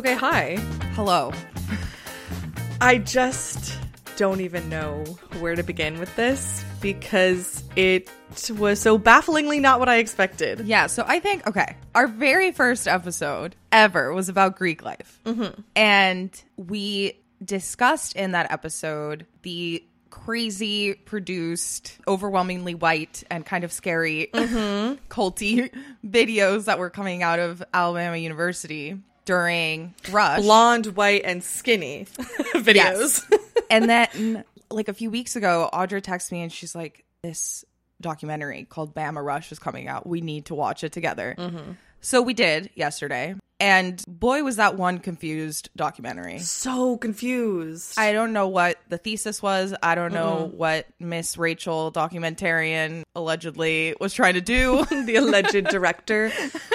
Okay, hi. Hello. I just don't even know where to begin with this because it was so bafflingly not what I expected. Yeah, so I think, okay, our very first episode ever was about Greek life. Mm-hmm. And we discussed in that episode the crazy produced, overwhelmingly white, and kind of scary culty videos that were coming out of Alabama University during Rush. Blonde, white, and skinny videos. and then like a few weeks ago, Audra texted me and she's like, "This documentary called Bama Rush is coming out. We need to watch it together." Mm-hmm. So we did yesterday, and boy, was that one confused documentary. So confused. I don't know what the thesis was. I don't know what Miss Rachel documentarian allegedly was trying to do. the alleged director.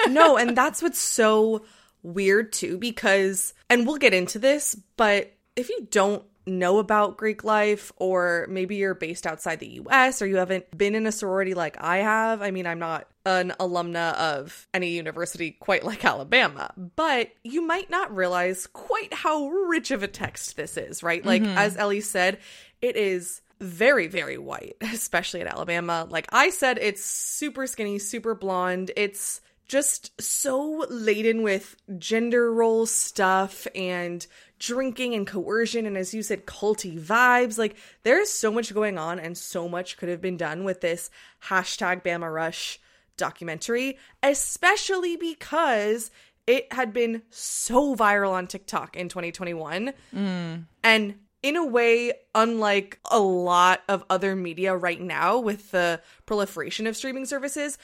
No, and that's what's so weird too, because, and we'll get into this, but if you don't know about Greek life, or maybe you're based outside the US, or you haven't been in a sorority like I have, I mean, I'm not an alumna of any university quite like Alabama, but you might not realize quite how rich of a text this is, right? Like, mm-hmm. as Ellie said, it is very, very white, especially at Alabama. Like I said, it's super skinny, super blonde. It's just so laden with gender role stuff and drinking and coercion and as you said culty vibes. Like there's so much going on and so much could have been done with this hashtag bama rush documentary especially because it had been so viral on tiktok in 2021 and in a way, unlike a lot of other media right now with the proliferation of streaming services,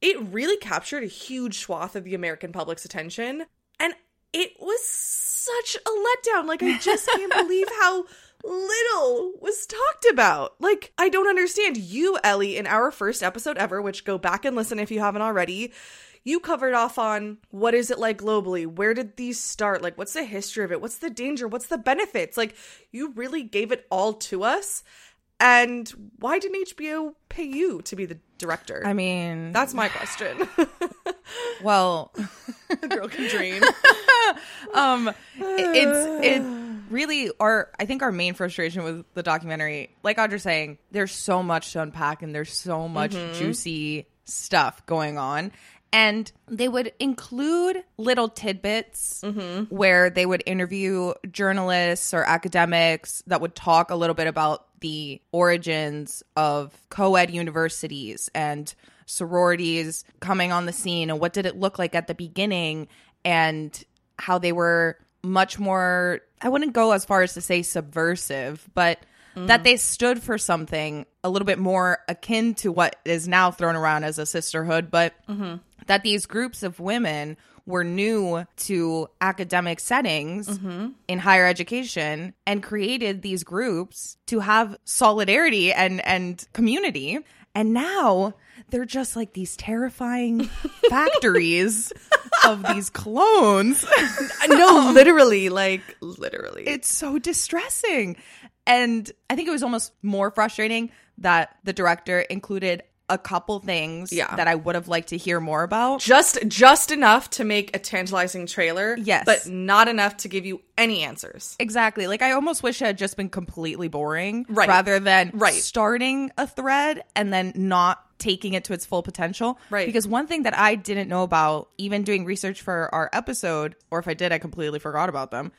it really captured a huge swath of the American public's attention. And it was such a letdown. Like, I just can't believe how little was talked about. Like, I don't understand. You, Ellie, in our first episode ever, which go back and listen if you haven't already, you covered off on what is it like globally? Where did these start? Like, what's the history of it? What's the danger? What's the benefits? Like, you really gave it all to us. And why didn't HBO pay you to be the director? I mean, That's my question. well, the girl can dream. um it's it really our i think our main frustration with the documentary like audra saying there's so much to unpack and there's so much juicy stuff going on and they would include little tidbits where they would interview journalists or academics that would talk a little bit about the origins of co-ed universities and sororities coming on the scene and what did it look like at the beginning and how they were much more I wouldn't go as far as to say subversive, but that they stood for something a little bit more akin to what is now thrown around as a sisterhood, but that these groups of women were new to academic settings mm-hmm. in higher education and created these groups to have solidarity and and community and now they're just like these terrifying factories of these clones no, literally, like, literally. it's so distressing. And I think it was almost more frustrating that the director included a couple things Yeah. that I would have liked to hear more about. just just enough to make a tantalizing trailer Yes. but not enough to give you any answers Exactly. Like I almost wish it had just been completely boring Right. rather than Right. starting a thread and then not taking it to its full potential. Right. Because one thing that I didn't know about even doing research for our episode or if I did I completely forgot about them.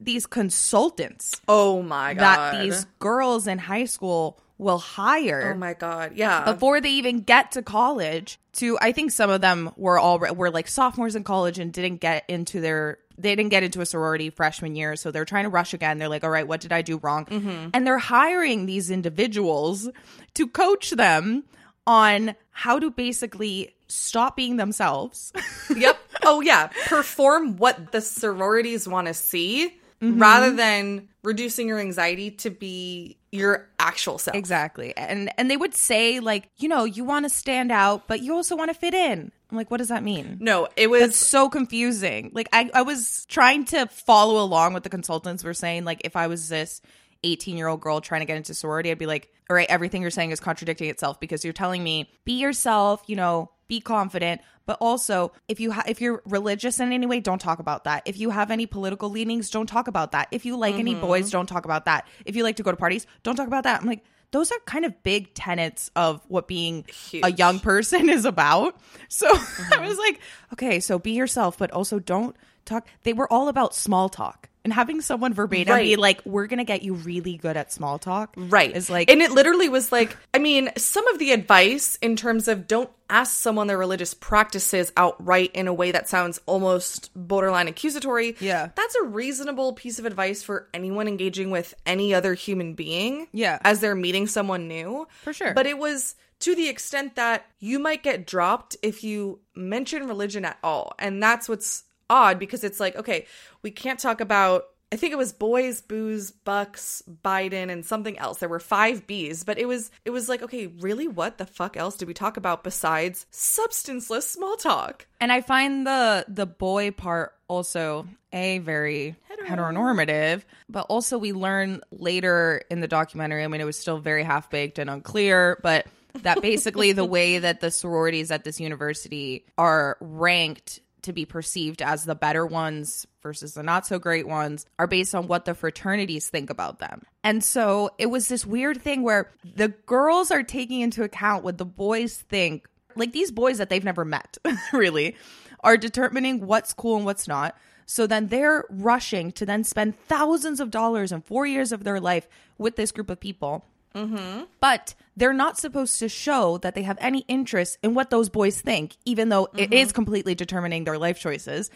These consultants oh my god that these girls in high school will hire oh my god yeah. before they even get to college to i think some of them were all were like sophomores in college and didn't get into their they didn't get into a sorority freshman year. So they're trying to rush again. They're like all right what did i do wrong? Mm-hmm. and they're hiring these individuals to coach them on how to basically stop being themselves. Yep. Oh yeah. Perform what the sororities want to see Mm-hmm. rather than reducing your anxiety to be your actual self exactly and and they would say like you know you want to stand out but you also want to fit in i'm like what does that mean no it was It's so confusing. Like I, I was trying to follow along what the consultants were saying. Like if I was this 18 year old girl trying to get into sorority, I'd be like, all right, everything you're saying is contradicting itself because you're telling me be yourself, you know, be confident, but also if you ha- if you're religious in any way, don't talk about that. If you have any political leanings, don't talk about that. If you like any Mm-hmm. boys, don't talk about that. If you like to go to parties, don't talk about that. I'm like those are kind of big tenets of what being a Huge. Mm-hmm. young person is about. So I was like, okay, so be yourself, but also don't talk. They were all about small talk. And having someone verbatim be like, we're to get you really good at small talk. Right. Is like, and it literally was like, I mean, some of the advice in terms of don't ask someone their religious practices outright in a way that sounds almost borderline accusatory. Yeah. That's a reasonable piece of advice for anyone engaging with any other human being. Yeah. As they're meeting someone new. For sure. But it was to the extent that you might get dropped if you mention religion at all. And that's what's odd because it's like, okay, we can't talk about I think it was boys, booze, bucks, Biden, and something else. There were five B's, but it was it was like, okay, really, what the fuck else did we talk about besides substanceless small talk? and I find the the boy part also a very heteronormative, but also we learn later in the documentary. I mean, it was still very half baked and unclear, but that basically the way that the sororities at this university are ranked to be perceived as the better ones versus the not so great ones are based on what the fraternities think about them. And so it was this weird thing where the girls are taking into account what the boys think like these boys that they've never met really are determining what's cool and what's not so then they're rushing to then spend thousands of dollars and four years of their life with this group of people Mm-hmm. but they're not supposed to show that they have any interest in what those boys think even though it is mm-hmm. completely determining their life choices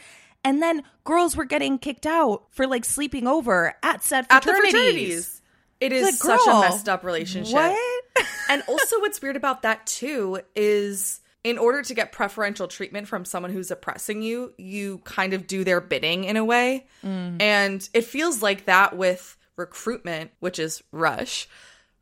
and then girls were getting kicked out for like sleeping over at said At the fraternities. fraternities. It is Like, such a messed up relationship. What? and also what's weird about that too is in order to get preferential treatment from someone who's oppressing you you kind of do their bidding in a way mm. and it feels like that with recruitment which is rush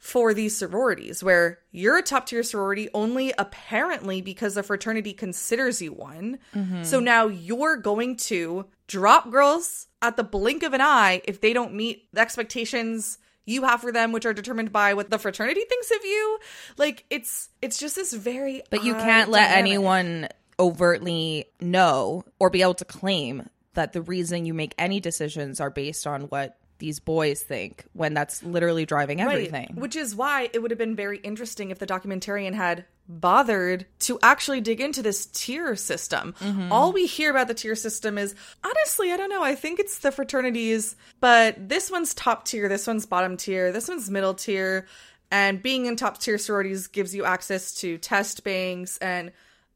for these sororities where you're a top tier sorority only apparently because the fraternity considers you one. Mm-hmm. So now you're going to drop girls at the blink of an eye if they don't meet the expectations you have for them which are determined by what the fraternity thinks of you. Like it's it's just this very But you can't let dynamic. anyone overtly know or be able to claim that the reason you make any decisions are based on what these boys think when that's literally driving everything. Right. Which is why it would have been very interesting if the documentarian had bothered to actually dig into this tier system. Mm-hmm. All we hear about the tier system is honestly, I don't know. I think it's the fraternities, but this one's top tier, this one's bottom tier, this one's middle tier. And being in top tier sororities gives you access to test banks and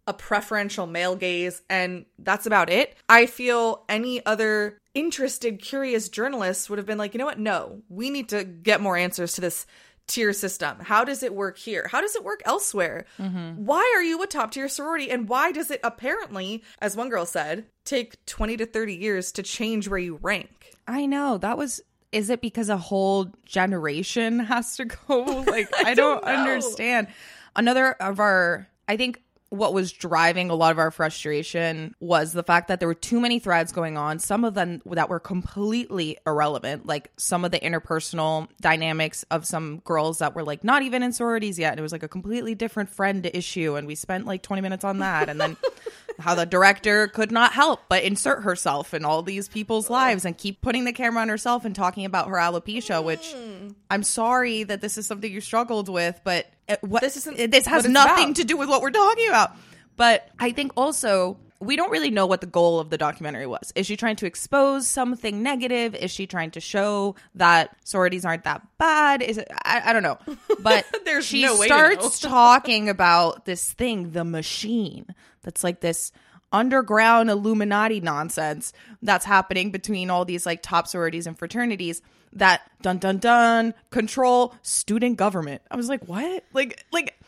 a preferential male gaze, and that's about it. I feel any other interested, curious journalists would have been like, you know what? No, we need to get more answers to this tier system. How does it work here? How does it work elsewhere? Mm-hmm. Why are you a top tier sorority? And why does it apparently, as one girl said, take 20 to 30 years to change where you rank? I know. That was is it because a whole generation has to go? Like I, don't, don't understand. Another of our I think what was driving a lot of our frustration was the fact that there were too many threads going on, some of them that were completely irrelevant, like some of the interpersonal dynamics of some girls that were like not even in sororities yet. And it was like a completely different friend issue. And we spent like 20 minutes on that. And then how the director could not help but insert herself in all these people's lives and keep putting the camera on herself and talking about her alopecia, which mm. I'm sorry that this is something you struggled with, but it, what, This isn't this has nothing about. to do with what we're talking about. But I think also we don't really know what the goal of the documentary was. Is she trying to expose something negative? Is she trying to show that sororities aren't that bad? Is it? I, I don't know. But she no starts talking about this thing, the machine, that's like this underground Illuminati nonsense that's happening between all these like top sororities and fraternities that dun dun dun control student government. I was like, what? Like like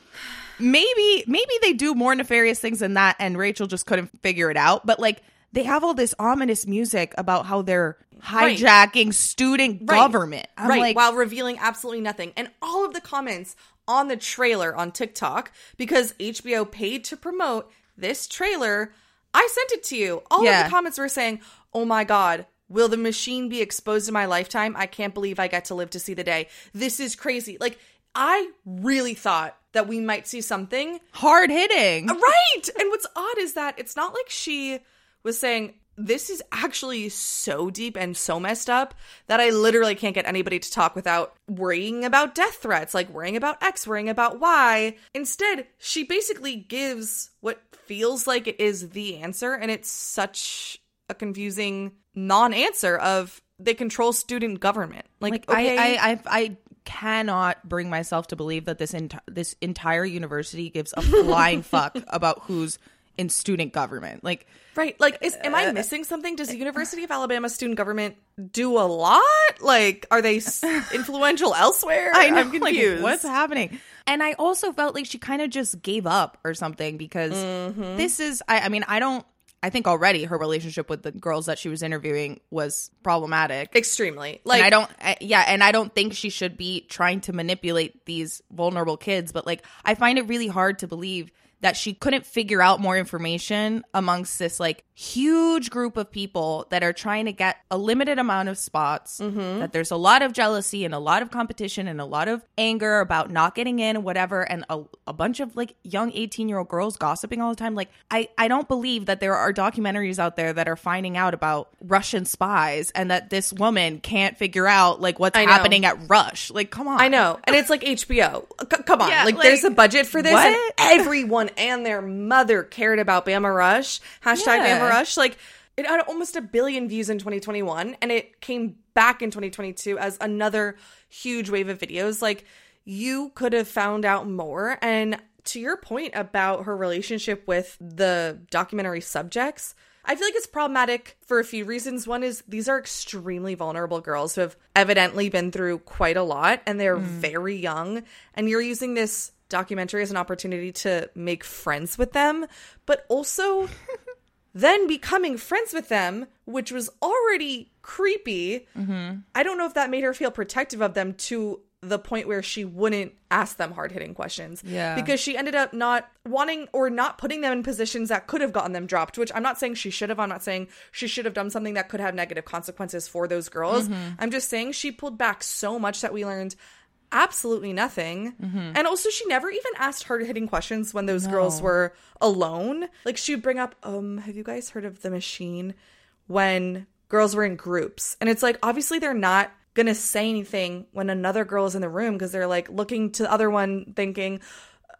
maybe maybe they do more nefarious things than that and Rachel just couldn't figure it out, but like they have all this ominous music about how they're Right. hijacking student Right. government. I'm right, like, while revealing absolutely nothing. And all of the comments on the trailer on TikTok, because HBO paid to promote this trailer, I sent it to you. All of the comments were saying, Oh my God, will the machine be exposed in my lifetime? I can't believe I get to live to see the day. This is crazy. Like, I really thought that we might see something Hard hitting. Uh, right. And what's odd is that it's not like she was saying, this is actually so deep and so messed up that I literally can't get anybody to talk without worrying about death threats, like worrying about X, worrying about Y. Instead, she basically gives what feels like it is the answer, and it's such a confusing non answer of they control student government. Like, Like okay, I, I, I, I cannot bring myself to believe that this enti- this entire university gives a flying fuck about who's in student government. Like, Right. Like, is, am I missing something? Does the University of Alabama student government do a lot? Like, are they s- influential elsewhere? I know, I'm like, confused. what's happening? And I also felt like she kind of just gave up or something because Mm-hmm. this is, I, I mean, I don't, I think already her relationship with the girls that she was interviewing was problematic. Extremely. Like, and I don't, I, yeah, and I don't think she should be trying to manipulate these vulnerable kids. But like, I find it really hard to believe that she couldn't figure out more information amongst this like huge group of people that are trying to get a limited amount of spots. Mm-hmm. That there's a lot of jealousy and a lot of competition and a lot of anger about not getting in and whatever, and a, a bunch of like young 18 year old girls gossiping all the time. Like, I, I don't believe that there are documentaries out there that are finding out about Russian spies and that this woman can't figure out like what's happening at Rush. Like, come on. I know. And it's like HBO. C- come on. Yeah, like, like, there's a budget for this. And everyone and their mother cared about Bama Rush. Hashtag Yeah. Bama Rush. Like, it had almost a billion views in 2021, and it came back in 2022 as another huge wave of videos. Like, you could have found out more. And to your point about her relationship with the documentary subjects, I feel like it's problematic for a few reasons. One is these are extremely vulnerable girls who have evidently been through quite a lot and they're mm. very young. And you're using this documentary as an opportunity to make friends with them, but also then becoming friends with them, which was already creepy. Mm-hmm. I don't know if that made her feel protective of them to the point where she wouldn't ask them hard hitting questions. Yeah. Because she ended up not wanting or not putting them in positions that could have gotten them dropped, which I'm not saying she should have. I'm not saying she should have done something that could have negative consequences for those girls. Mm-hmm. I'm just saying she pulled back so much that we learned absolutely nothing. And also she never even asked hard hitting questions when those girls were alone. Like she would bring up, um, have you guys heard of the machine when girls were in groups? And it's like obviously they're not gonna say anything when another girl is in the room because they're like looking to the other one thinking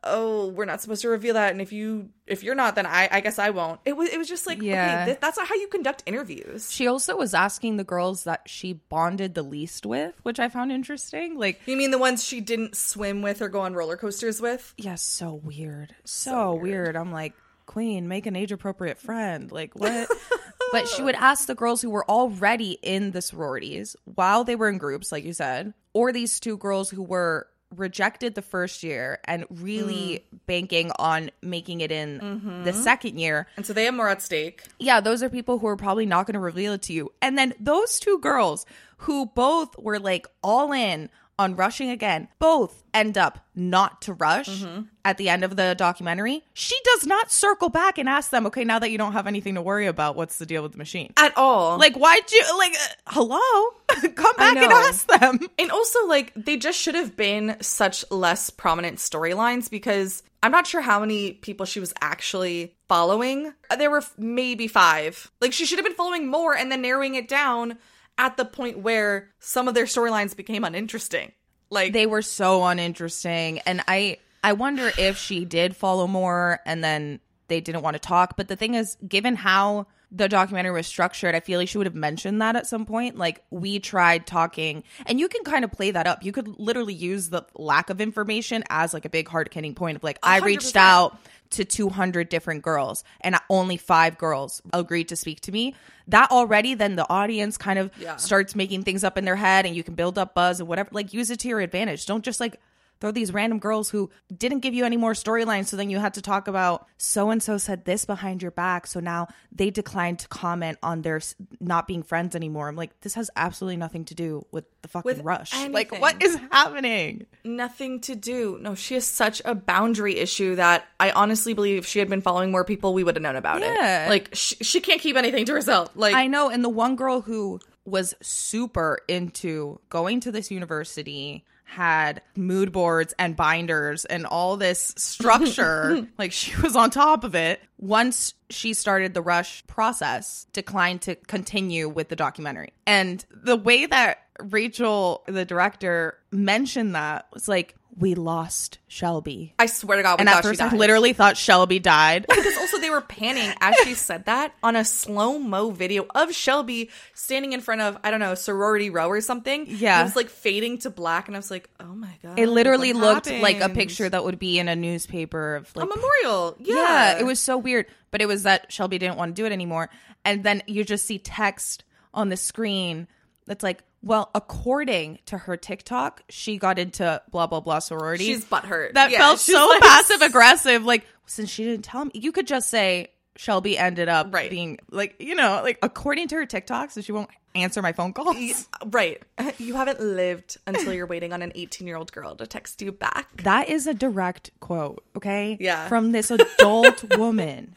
oh we're not supposed to reveal that and if you if you're not then i i guess i won't it was it was just like Yeah. okay th- that's not how you conduct interviews She also was asking the girls that she bonded the least with, which I found interesting. Like, you mean the ones she didn't swim with or go on roller coasters with yeah, so weird. So, weird. I'm like, Queen, make an age appropriate friend. Like, what? but she would ask the girls who were already in the sororities while they were in groups, like you said, or these two girls who were rejected the first year and really mm. banking on making it in the mm-hmm. second year. and so they have more at stake yeah, those are people who are probably not going to reveal it to you. And then those two girls who both were like all in on rushing again, both end up not to rush Mm-hmm. at the end of the documentary. She does not circle back and ask them, okay, now that you don't have anything to worry about, what's the deal with the machine? at all Like, why'd you, like, uh, hello? Come back and ask them. And also, like, they just should have been such less prominent storylines because I'm not sure how many people she was actually following. Uh, There were maybe five. Like, she should have been following more and then narrowing it down at the point where some of their storylines became uninteresting. Like, they were so uninteresting and i i wonder if she did follow more and then they didn't want to talk but the thing is given how the documentary was structured i feel like she would have mentioned that at some point. Like we tried talking and you can kind of play that up. You could literally use the lack of information as like a big hard hitting point of like i reached out to 200 different girls and only five girls agreed to speak to me. That already then the audience kind of Yeah. starts making things up in their head and you can build up buzz and whatever. Like use it to your advantage. Don't just like throw these random girls who didn't give you any more storylines so then you had to talk about so and so said this behind your back so now they declined to comment on their not being friends anymore i'm like this has absolutely nothing to do with the fucking With rush like what is happening nothing to do. No, she has such a boundary issue that I honestly believe if she had been following more people, we would have known about Yeah. it. Like, she, she can't keep anything to herself. Like, I know, and the one girl who was super into going to this university, had mood boards and binders and all this structure. like she was on top of it. Once she started the rush process, declined to continue with the documentary. And the way that Rachel, the director, mentioned that was like, we lost Shelby. I swear to God, we and at first, I literally thought Shelby died. because also they were panning as she said that on a slow mo video of Shelby standing in front of I don't know sorority row or something. Yeah. it was like fading to black, and I was like, oh my god, It literally looked like a picture that would be in a newspaper of a memorial. Yeah. yeah. it was so weird. But it was that Shelby didn't want to do it anymore. And then you just see text on the screen that's like, well, according to her TikTok, she got into blah blah blah sorority. She's butthurt. that Yeah, felt so like- passive aggressive. Like since she didn't tell me, you could just say Shelby ended up Right. being like you know like according to her TikTok, so she won't answer my phone calls. Right. You haven't lived until you're waiting on an 18 year old girl to text you back. That is a direct quote, okay? Yeah. From this adult woman.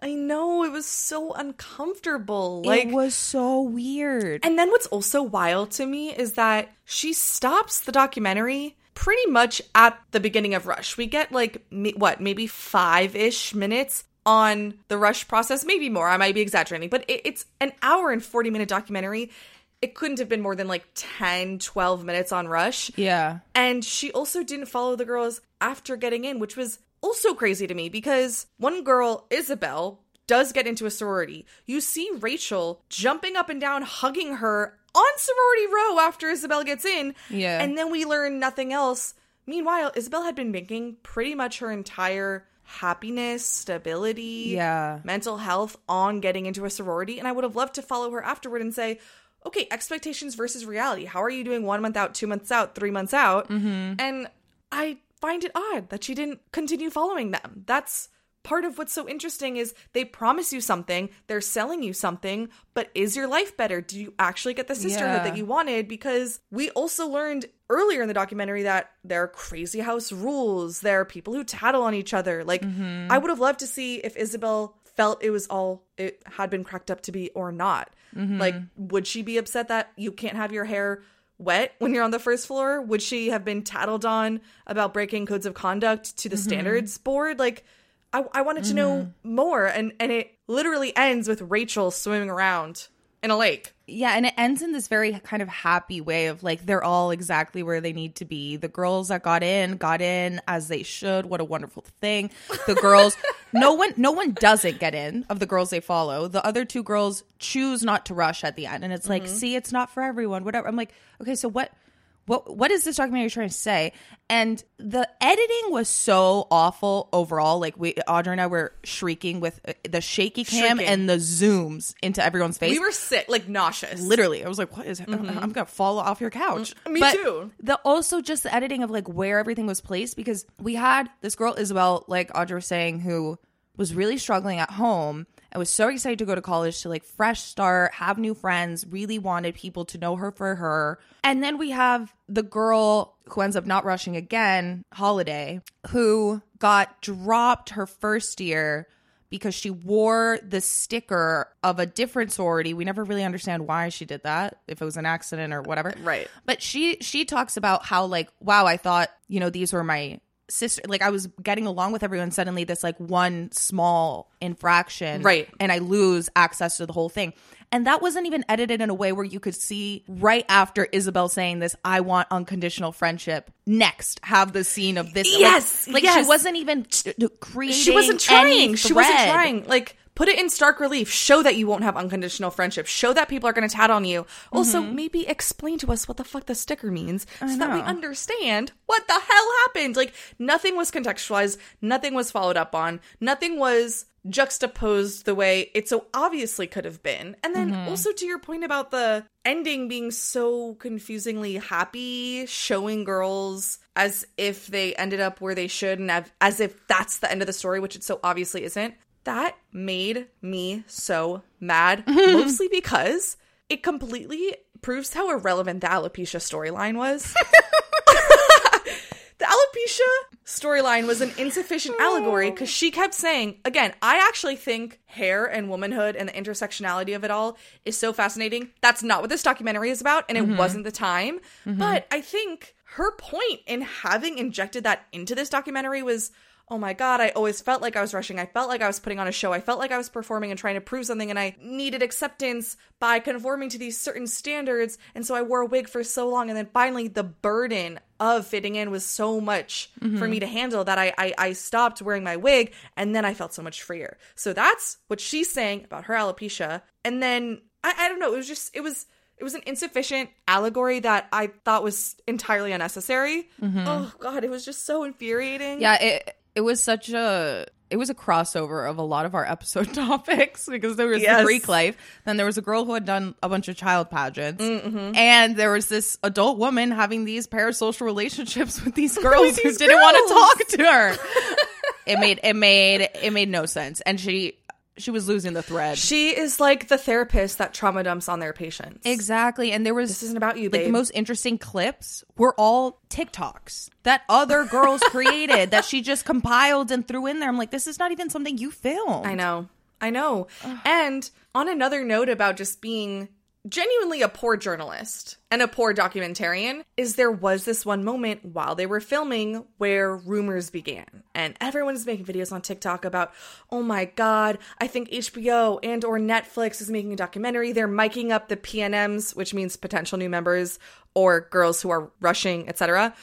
I know it was so uncomfortable. Like it was so weird. And then what's also wild to me is that she stops the documentary pretty much at the beginning of Rush. We get like what, maybe 5ish minutes on the Rush process, maybe more. I might be exaggerating, but it- it's an hour and 40 minute documentary. It couldn't have been more than like 10, 12 minutes on Rush. yeah. And she also didn't follow the girls after getting in, which was also crazy to me because one girl, Isabel, does get into a sorority. You see Rachel jumping up and down, hugging her on sorority row after Isabel gets in. Yeah. And then we learn nothing else. Meanwhile, Isabel had been banking pretty much her entire happiness, stability, Yeah. mental health on getting into a sorority. And I would have loved to follow her afterward and say, okay, expectations versus reality. How are you doing one month out, two months out, three months out? Mm-hmm. And I find it odd that she didn't continue following them. That's part of what's so interesting is they promise you something, they're selling you something, but is your life better? Do you actually get the sisterhood Yeah. that you wanted? Because we also learned earlier in the documentary that there are crazy house rules, there are people who tattle on each other. Like mm-hmm. I would have loved to see if Isabel felt it was all it had been cracked up to be or not. Mm-hmm. Like would she be upset that you can't have your hair wet when you're on the first floor? Would she have been tattled on about breaking codes of conduct to the mm-hmm. standards board? Like, I, I wanted to know mm-hmm. more, and and it literally ends with Rachel swimming around in a lake. Yeah, and it ends in this very kind of happy way of like they're all exactly where they need to be. The girls that got in got in as they should. What a wonderful thing. The girls no one no one doesn't get in of the girls they follow. The other two girls choose not to rush at the end. And it's like, mm-hmm. see, it's not for everyone. Whatever. I'm like, okay, so what what what is this documentary trying to say? And the editing was so awful overall. Like we Audra and I were shrieking with uh, the shaky cam Shrieking. and the zooms into everyone's face We were sick, like nauseous. literally i was like what is i'm gonna fall off your couch Mm-hmm. Me But too. the also just the editing of like where everything was placed because we had this girl isabel like audra was saying who was really struggling at home and was so excited to go to college to like fresh start have new friends really wanted people to know her for her and then we have the girl who ends up not rushing again holiday who got dropped her first year because she wore the sticker of a different sorority. We never really understand why she did that, if it was an accident or whatever. Right. But she she talks about how like, wow, I thought, you know, these were my sister like I was getting along with everyone suddenly this like one small infraction Right. and I lose access to the whole thing. And that wasn't even edited in a way where you could see right after Isabel saying this, I want unconditional friendship. Next, have the scene of this. Yes, Like, yes. she wasn't even t- creating. she wasn't trying. She wasn't trying. Like, put it in stark relief. Show that you won't have unconditional friendship. Show that people are going to tat on you. Also, mm-hmm. maybe explain to us what the fuck the sticker means so that we understand what the hell happened. Like, nothing was contextualized. Nothing was followed up on. Nothing was juxtaposed the way it so obviously could have been. And then mm-hmm. also to your point about the ending being so confusingly happy, showing girls as if they ended up where they should and as if that's the end of the story, which it so obviously isn't. That made me so mad, mhm. mostly because it completely proves how irrelevant the alopecia storyline was. the alopecia storyline was an insufficient allegory oh. because she kept saying, again, I actually think hair and womanhood and the intersectionality of it all is so fascinating. That's not what this documentary is about, and it mm-hmm. wasn't the time. Mm-hmm. But I think her point in having injected that into this documentary was oh my god, I always felt like I was rushing. I felt like I was putting on a show. I felt like I was performing and trying to prove something, and I needed acceptance by conforming to these certain standards. And so I wore a wig for so long, and then finally the burden of fitting in was so much for mm-hmm. me to handle that I, I I stopped wearing my wig, and then I felt so much freer. So that's what she's saying about her alopecia, and then I, I don't know. It was just it was. It was an insufficient allegory that I thought was entirely unnecessary. Mm-hmm. Oh god, it was just so infuriating. Yeah, it it was such a it was a crossover of a lot of our episode topics because there was Yes. the Greek life, then there was a girl who had done a bunch of child pageants, Mm-hmm. and there was this adult woman having these parasocial relationships with these girls who these didn't want to talk to her. it made it made it made no sense, and she she was losing the thread. She is like the therapist that trauma dumps on their patients. Exactly, and there was This isn't about you, like babe. the most interesting clips were all TikToks that other girls created that she just compiled and threw in there. I'm like, this is not even something you filmed. I know. I know. And on another note about just being genuinely a poor journalist and a poor documentarian is there was this one moment while they were filming where rumors began. And everyone is making videos on TikTok about oh my god I think HBO and or Netflix is making a documentary. They're miking up the PNMs which means potential new members or girls who are rushing etc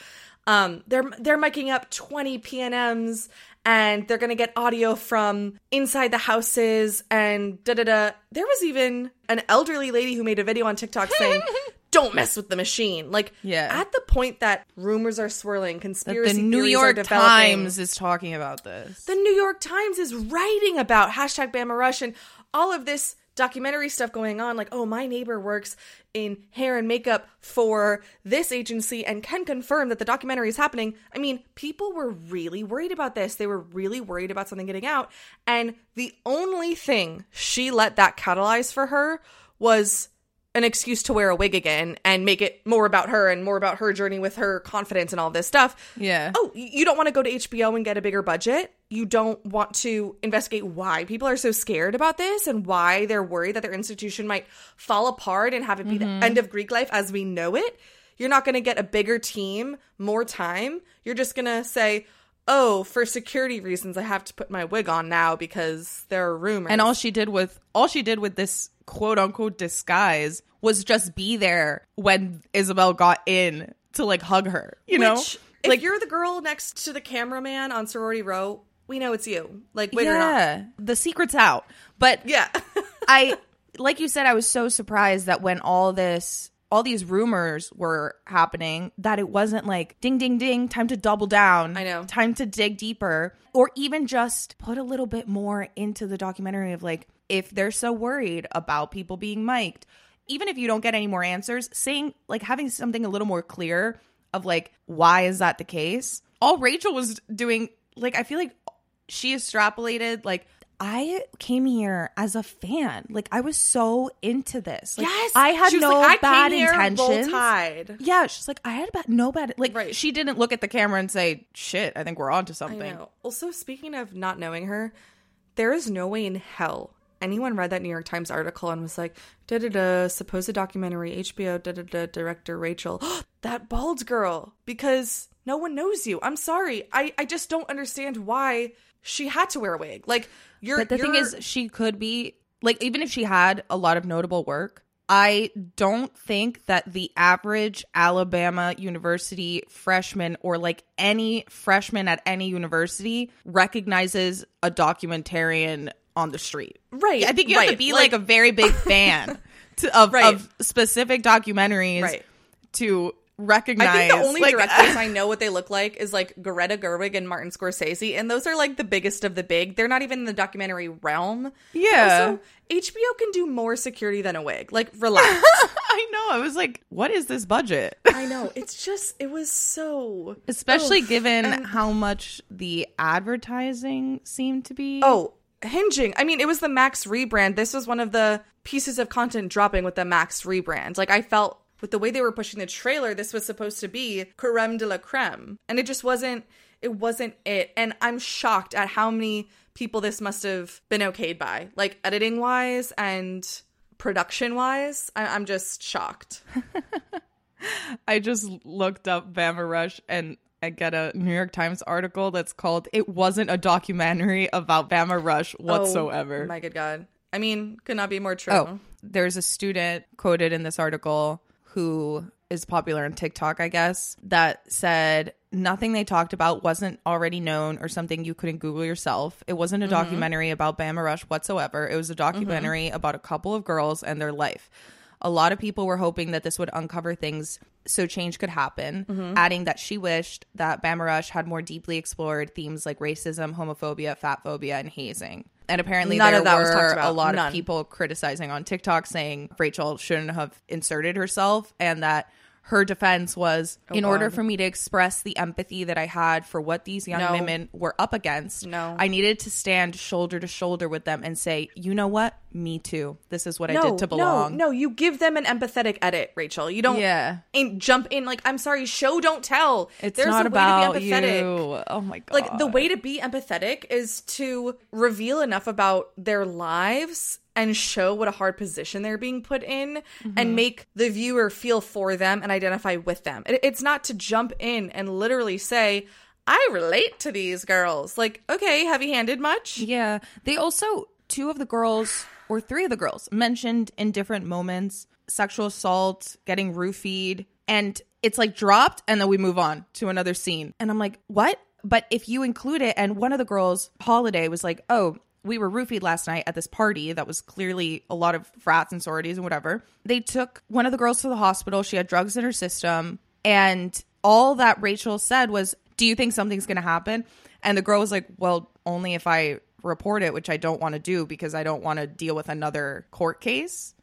um, they're they're miking up 20 PNMs and they're gonna get audio from inside the houses and da da da. There was even an elderly lady who made a video on TikTok saying, "Don't mess with the machine." Like, Yeah. at the point that rumors are swirling, That conspiracy the New York Times is talking about this. the New York Times is writing about hashtag Bama Rush and all of this documentary stuff going on. Like, oh, my neighbor works in hair and makeup for this agency and can confirm that the documentary is happening. I mean, people were really worried about this. They were really worried about something getting out. And the only thing she let that catalyze for her was an excuse to wear a wig again and make it more about her and more about her journey with her confidence and all this stuff. Yeah. Oh, you don't want to go to HBO and get a bigger budget? You don't want to investigate why people are so scared about this and why they're worried that their institution might fall apart and have it be the mm-hmm. end of Greek life as we know it? You're not going to get a bigger team, more time. You're just going to say, "Oh, for security reasons I have to put my wig on now because there are rumors." and all she did with all she did with this quote unquote disguise was just be there when Isabel got in to like hug her. You know, Which, if you're the girl next to the cameraman on Sorority Row, we know it's you. Like, not. yeah, the secret's out. But Yeah. I like you said, I was so surprised that when all this all these rumors were happening that it wasn't like ding ding ding time to double down I know. time to dig deeper or even just put a little bit more into the documentary of like if they're so worried about people being mic'd even if you don't get any more answers saying like having something a little more clear of like why is that the case all rachel was doing like i feel like she extrapolated like I came here as a fan. Like I was so into this. Like, yes. I had no like, I bad came here intentions. Yeah, she's like I had bad, no bad. Like Right. she didn't look at the camera and say, "Shit, I think we're onto something." know. Also, speaking of not knowing her, there is no way in hell anyone read that New York Times article and was like, da da da, supposed documentary, HBO, da da da, director Rachel, that bald girl, because no one knows you. I'm sorry. I, I just don't understand why she had to wear a wig. Like, you're. But the thing you're- is, she could be like, even if she had a lot of notable work, I don't think that the average Alabama University freshman or like any freshman at any university recognizes a documentarian on the street. Right, I think you have to be like- like, a very big fan to, of, Right. of specific documentaries Right. to recognize. I think the only like, directors I know what they look like is like Greta Gerwig and Martin Scorsese, and those are like the biggest of the big. They're not even in the documentary realm. Yeah. Also, HBO can do more security than a wig. Like, relax. I know. I was like, what is this budget? I know. It's just, it was so. Especially Ugh. given And- how much the advertising seemed to be. Oh, hinging. I mean, it was the Max rebrand. This was one of the pieces of content dropping with the Max rebrand. Like, I felt with the way they were pushing the trailer, this was supposed to be creme de la creme. And it just wasn't it wasn't it. And I'm shocked at how many people this must have been okayed by. Like editing wise and production wise. I- I'm just shocked. I just looked up Bama Rush and I get a New York Times article that's called "It wasn't a documentary about Bama Rush oh whatsoever." Oh, my good God. I mean, could not be more oh, true. Oh, there's a student quoted in this article who is popular on TikTok, I guess, that said nothing they talked about wasn't already known or something you couldn't Google yourself. It wasn't a mm-hmm. documentary about Bama Rush whatsoever. It was a mm-hmm. documentary about a couple of girls and their life. A lot of people were hoping that this would uncover things so change could happen, mm-hmm. adding that she wished that Bama Rush had more deeply explored themes like racism, homophobia, fat phobia, and hazing. And apparently, None there of that were a lot None. of people criticizing on TikTok saying Rachel shouldn't have inserted herself and that her defense was oh, in order Oh, for me to express the empathy that I had for what these young No. women were up against. No. I needed to stand shoulder to shoulder with them and say, you know what? Me too. This is what I did to belong. No, no, you give them an empathetic edit, Rachel. You don't Yeah. in, jump in like, I'm sorry, show don't tell. It's There's not a about way to be empathetic. you. Oh my god. Like the way to be empathetic is to reveal enough about their lives and show what a hard position they're being put in and mm-hmm. make the viewer feel for them and identify with them. It- it's not to jump in and literally say, I relate to these girls. Like, okay, heavy handed much? Yeah. They also, two of the girls, or three of the girls, mentioned in different moments sexual assault, getting roofied, and it's like dropped, and then we move on to another scene. And I'm like, what? But if you include it, and one of the girls, Holiday, was like, oh, we were roofied last night at this party that was clearly a lot of frats and sororities and whatever. They took one of the girls to the hospital. She had drugs in her system. And all that Rachel said was, Do you think something's going to happen? And the girl was like, Well, only if I report it, which I don't want to do because I don't want to deal with another court case.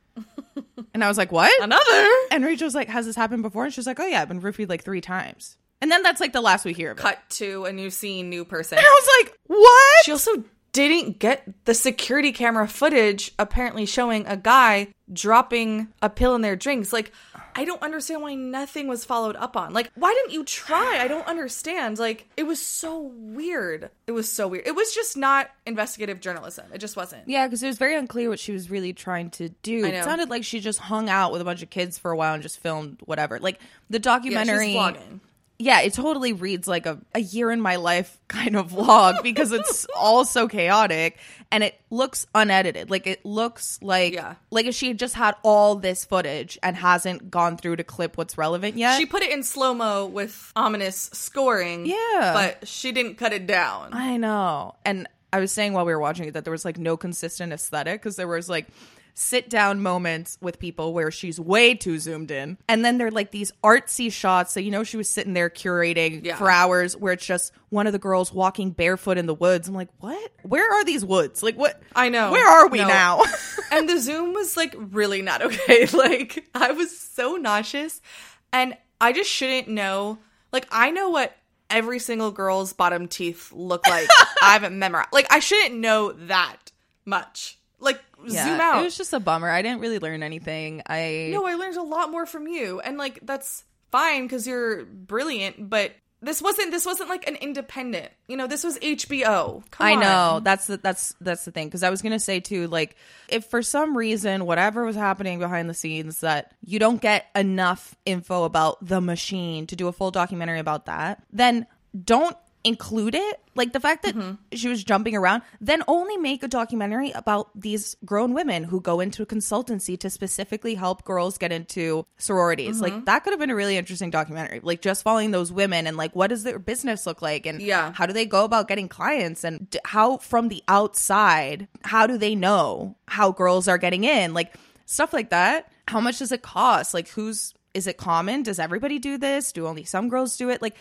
and I was like, What? Another? And Rachel was like, Has this happened before? And she's like, Oh, yeah, I've been roofied like three times. And then that's like the last we hear of it. Cut to a new scene, new person. And I was like, What? She also didn't get the security camera footage apparently showing a guy dropping a pill in their drinks. Like, I don't understand why nothing was followed up on. Like, why didn't you try? I don't understand. Like, it was so weird. It was so weird. It was just not investigative journalism. It just wasn't. Yeah, because it was very unclear what she was really trying to do. It sounded like she just hung out with a bunch of kids for a while and just filmed whatever. Like the Yeah, documentary. she's vlogging. Yeah, it totally reads like a, a year in my life kind of vlog because it's all so chaotic and it looks unedited. Like it looks like Yeah. like if she had just had all this footage and hasn't gone through to clip what's relevant yet. She put it in slow mo with ominous scoring. Yeah. But she didn't cut it down. I know. And I was saying while we were watching it that there was like no consistent aesthetic because there was like sit down moments with people where she's way too zoomed in. And then there are like these artsy shots. So, you know, she was sitting there curating Yeah. for hours where it's just one of the girls walking barefoot in the woods. I'm like, what? Where are these woods? Like, what? I know. Where are we No. now? and the zoom was like really not okay. Like I was so nauseous and I just shouldn't know. Like I know what every single girl's bottom teeth look like. I haven't memorized. Like I shouldn't know that much. Like zoom out. It was just a bummer. I didn't really learn anything. I no, I learned a lot more from you and like that's fine cuz you're brilliant, but this wasn't this wasn't like an independent. You know, this was HBO. Come I on. know that's the, that's that's the thing because I was gonna say too, like if for some reason whatever was happening behind the scenes that you don't get enough info about the machine to do a full documentary about that, then don't include it. Like the fact that Mm-hmm. she was jumping around, then only make a documentary about these grown women who go into a consultancy to specifically help girls get into sororities. Mm-hmm. Like that could have been a really interesting documentary. Like just following those women and like what does their business look like and Yeah. how do they go about getting clients and d- how from the outside how do they know how girls are getting in like stuff like that how much does it cost like who's is it common does everybody do this do only some girls do it like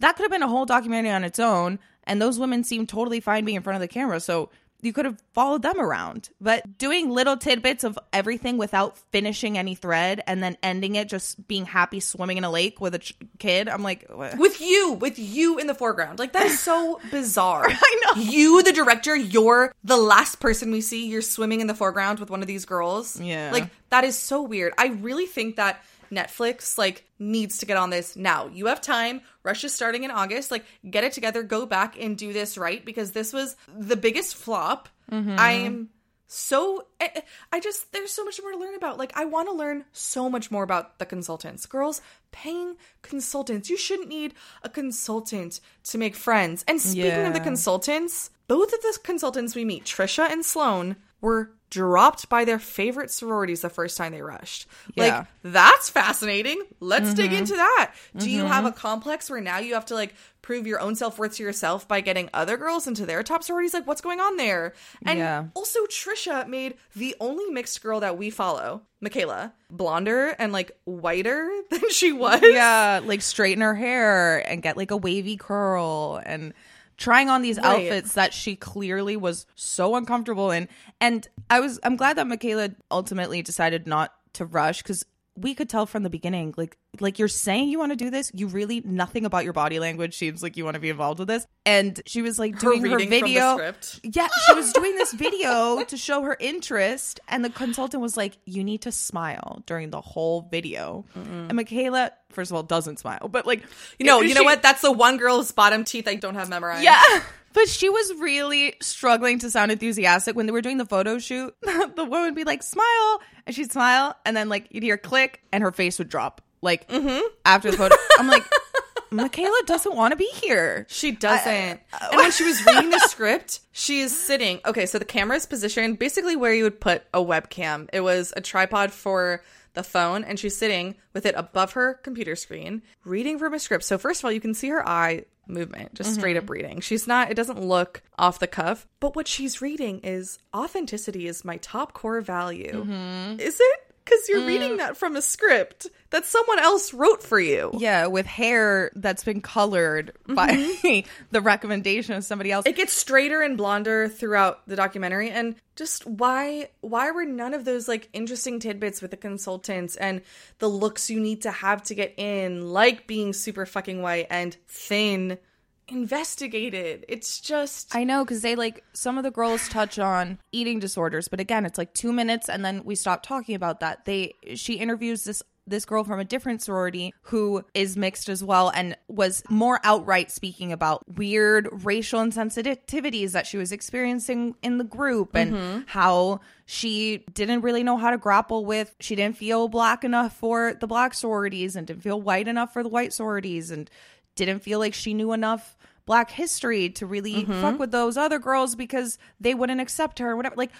that could have been a whole documentary on its own and those women seem totally fine being in front of the camera so you could have followed them around but doing little tidbits of everything without finishing any thread and then ending it just being happy swimming in a lake with a ch- kid i'm like what? with you, with you in the foreground. Like that is so bizarre. I know. You, the director, you're the last person we see. You're swimming in the foreground with one of these girls. Yeah. Like that is so weird. I really think that Netflix like needs to get on this now. You have time. Rush is starting in August. Like get it together, go back and do this right because this was the biggest flop. Mm-hmm. I am so I, I just there's so much more to learn about. Like I want to learn so much more about the consultants. Girls paying consultants. You shouldn't need a consultant to make friends. And speaking of the consultants, both of the consultants we meet, Trisha and Sloan, were dropped by their favorite sororities the first time they rushed. Yeah. Like that's fascinating. Let's dig mm-hmm. into that. Do you have mm-hmm. a complex where now you have to like prove your own self-worth to yourself by getting other girls into their top sororities? Like what's going on there? And Yeah. also Trisha made the only mixed girl that we follow, Michaela, blonder and like whiter than she was. yeah, like straighten her hair and get like a wavy curl and trying on these Right. outfits that she clearly was so uncomfortable in. And I was I'm glad that Michaela ultimately decided not to rush cuz we could tell from the beginning like like you're saying you want to do this you really nothing about your body language seems like you want to be involved with this and she was like doing her, the video script. yeah she was doing this video to show her interest and the consultant was like you need to smile during the whole video and michaela first of all doesn't smile but like You know, you know what? That's the one girl's bottom teeth I don't have memorized. yeah but she was really struggling to sound enthusiastic when they were doing the photo shoot the woman would be like smile and she'd smile and then like you'd hear click and her face would drop like mm-hmm. after the photo i'm like michaela doesn't want to be here She doesn't. and when she was reading the script, she is sitting. Okay, so the camera is positioned basically where you would put a webcam. It was a tripod for the phone, and she's sitting with it above her computer screen, reading from a script. So, first of all, you can see her eye movement, just mm-hmm. straight up reading. She's not, it doesn't look off the cuff, but what she's reading is authenticity is my top core value. Mm-hmm. Is it? Because you're mm. reading that from a script that someone else wrote for you. yeah with hair that's been colored by mm-hmm. the recommendation of somebody else. It gets straighter and blonder throughout the documentary and just why why were none of those like interesting tidbits with the consultants and the looks you need to have to get in like being super fucking white and thin investigated it's just I know because they like some of the girls touch on eating disorders, but again, it's like two minutes and then we stop talking about that. They she interviews this this girl from a different sorority who is mixed as well and was more outright speaking about weird racial insensitivities that she was experiencing in the group and mm-hmm. how she didn't really know how to grapple with she didn't feel black enough for the black sororities and didn't feel white enough for the white sororities and didn't feel like she knew enough black history to really mm-hmm. fuck with those other girls because they wouldn't accept her or whatever. Like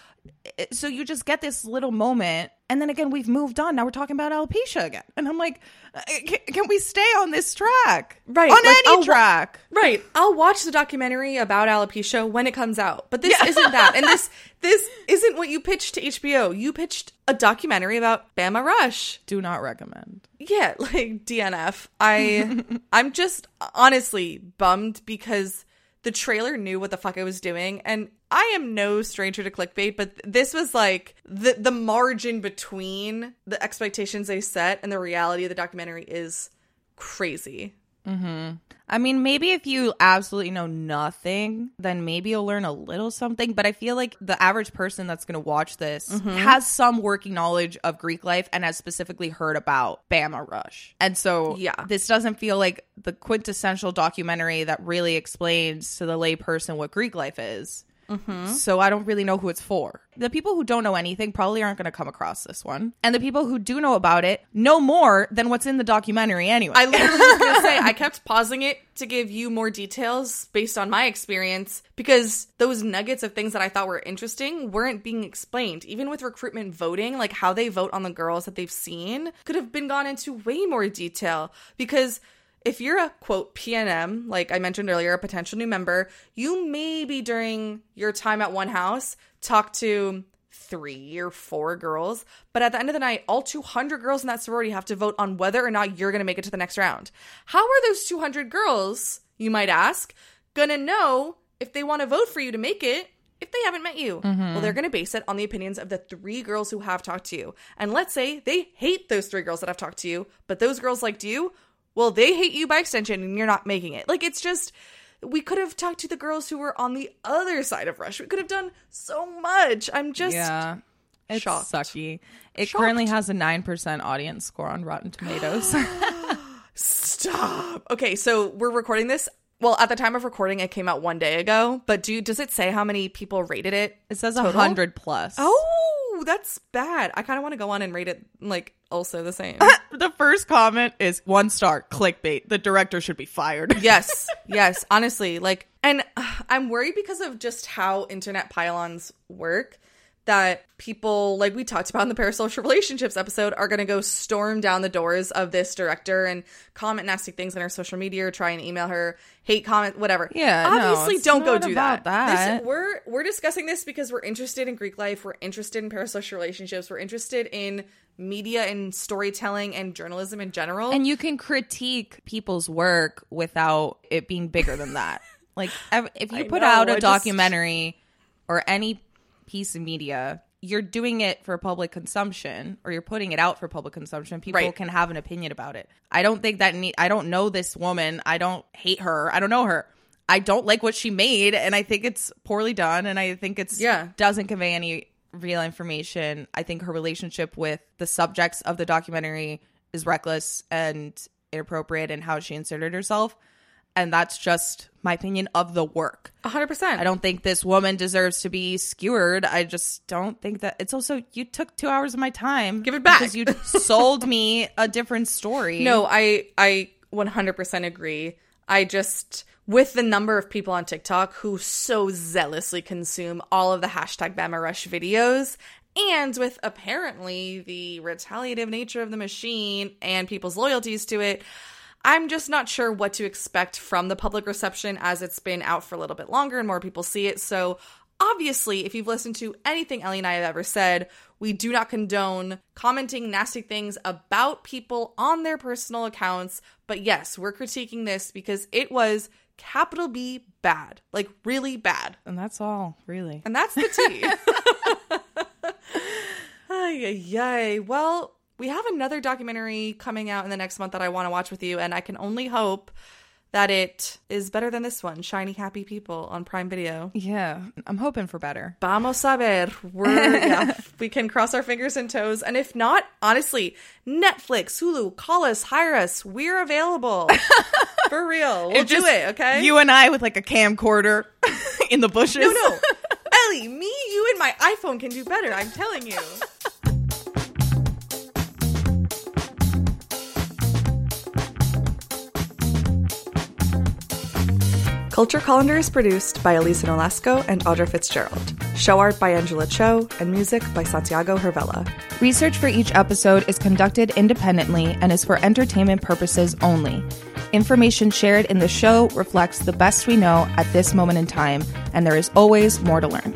so you just get this little moment and then again we've moved on now we're talking about alopecia again and i'm like uh, can, can we stay on this track Right, on like, any I'll wa- track Right. I'll watch the documentary about alopecia when it comes out. But this isn't that. And this this isn't what you pitched to HBO. You pitched a documentary about Bama Rush. do not recommend Yeah, like DNF. I I'm just honestly bummed because the trailer knew what the fuck I was doing and I am no stranger to clickbait, but this was like the the margin between the expectations they set and the reality of the documentary is crazy. Mm-hmm. I mean, maybe if you absolutely know nothing, then maybe you'll learn a little something. But I feel like the average person that's going to watch this mm-hmm. has some working knowledge of Greek life and has specifically heard about Bama Rush. And so, Yeah. this doesn't feel like the quintessential documentary that really explains to the layperson what Greek life is. Mm-hmm. So I don't really know who it's for. The people who don't know anything probably aren't going to come across this one. And the people who do know about it know more than what's in the documentary anyway. I literally was gonna say I kept pausing it to give you more details based on my experience because those nuggets of things that I thought were interesting weren't being explained. Even with recruitment voting, like how they vote on the girls that they've seen, could have been gone into way more detail because if you're a quote PNM, like I mentioned earlier, a potential new member, you maybe during your time at one house talk to three or four girls, but at the end of the night, all 200 girls in that sorority have to vote on whether or not you're going to make it to the next round. How are those 200 girls, you might ask, going to know if they want to vote for you to make it? If they haven't met you, mm-hmm. well, they're going to base it on the opinions of the three girls who have talked to you. And let's say they hate those three girls that have talked to you, but those girls liked you. Well, they hate you by extension and you're not making it. Like, it's just, we could have talked to the girls who were on the other side of Rush. We could have done so much. I'm just, Yeah. It's Shocked. sucky. It Shocked. currently has a 9% audience score on Rotten Tomatoes. Stop. Okay, so we're recording this. Well, at the time of recording, it came out one day ago. But do does it say how many people rated it? it says Total? 100 plus. Oh, that's bad. I kind of want to go on and rate it like also the same. The first comment is one star, clickbait. The director should be fired. yes, yes. Honestly, like, and uh, I'm worried because of just how internet pylons work. That people, like we talked about in the parasocial relationships episode, are going to go storm down the doors of this director and comment nasty things on her social media or try and email her, hate comment, whatever. Yeah, obviously, it's don't go do that. that. This- we're we're discussing this because we're interested in Greek life. We're interested in parasocial relationships. We're interested in media and storytelling and journalism in general. And you can critique people's work without it being bigger than that. Like if you I put know, out I a just- documentary or any piece of media, you're doing it for public consumption or you're putting it out for public consumption. People Right. can have an opinion about it. I don't think that need I don't know this woman. I don't hate her. I don't know her. I don't like what she made and I think it's poorly done and I think it's Yeah. doesn't convey any real information. I think her relationship with the subjects of the documentary is reckless and inappropriate in how she inserted herself. And that's just my opinion of the work. 100%. I don't think this woman deserves to be skewered. I just don't think that it's also you took two hours of my time. Give it back. because you sold me a different story. No, I I 100% agree. I just with the number of people on TikTok who so zealously consume all of the hashtag Bama Rush videos, and with apparently the retaliative nature of the machine and people's loyalties to it, I'm just not sure what to expect from the public reception as it's been out for a little bit longer and more people see it. So obviously, if you've listened to anything Ellie and I have ever said, we do not condone commenting nasty things about people on their personal accounts. But yes, we're critiquing this because it was capital B bad, like really bad. and that's all really. And that's the tea. ay, ay, ay. Well, we have another documentary coming out in the next month that I want to watch with you, and I can only hope that it is better than this one, Shiny Happy People on Prime Video. Yeah, I'm hoping for better. Vamos a ver. We're, yeah, we can cross our fingers and toes. And if not, honestly, Netflix, Hulu, call us, hire us. We're available. For real. We'll do it, okay? You and I with like a camcorder in the bushes. no, no. Ellie, me, you, and my iPhone can do better. I'm telling you. Culture Colander is produced by Elisa Nolasco and Audra Fitzgerald. Show art by Angela Cho and music by Santiago Hervella. Research for each episode is conducted independently and is for entertainment purposes only. Information shared in the show reflects the best we know at this moment in time, and there is always more to learn.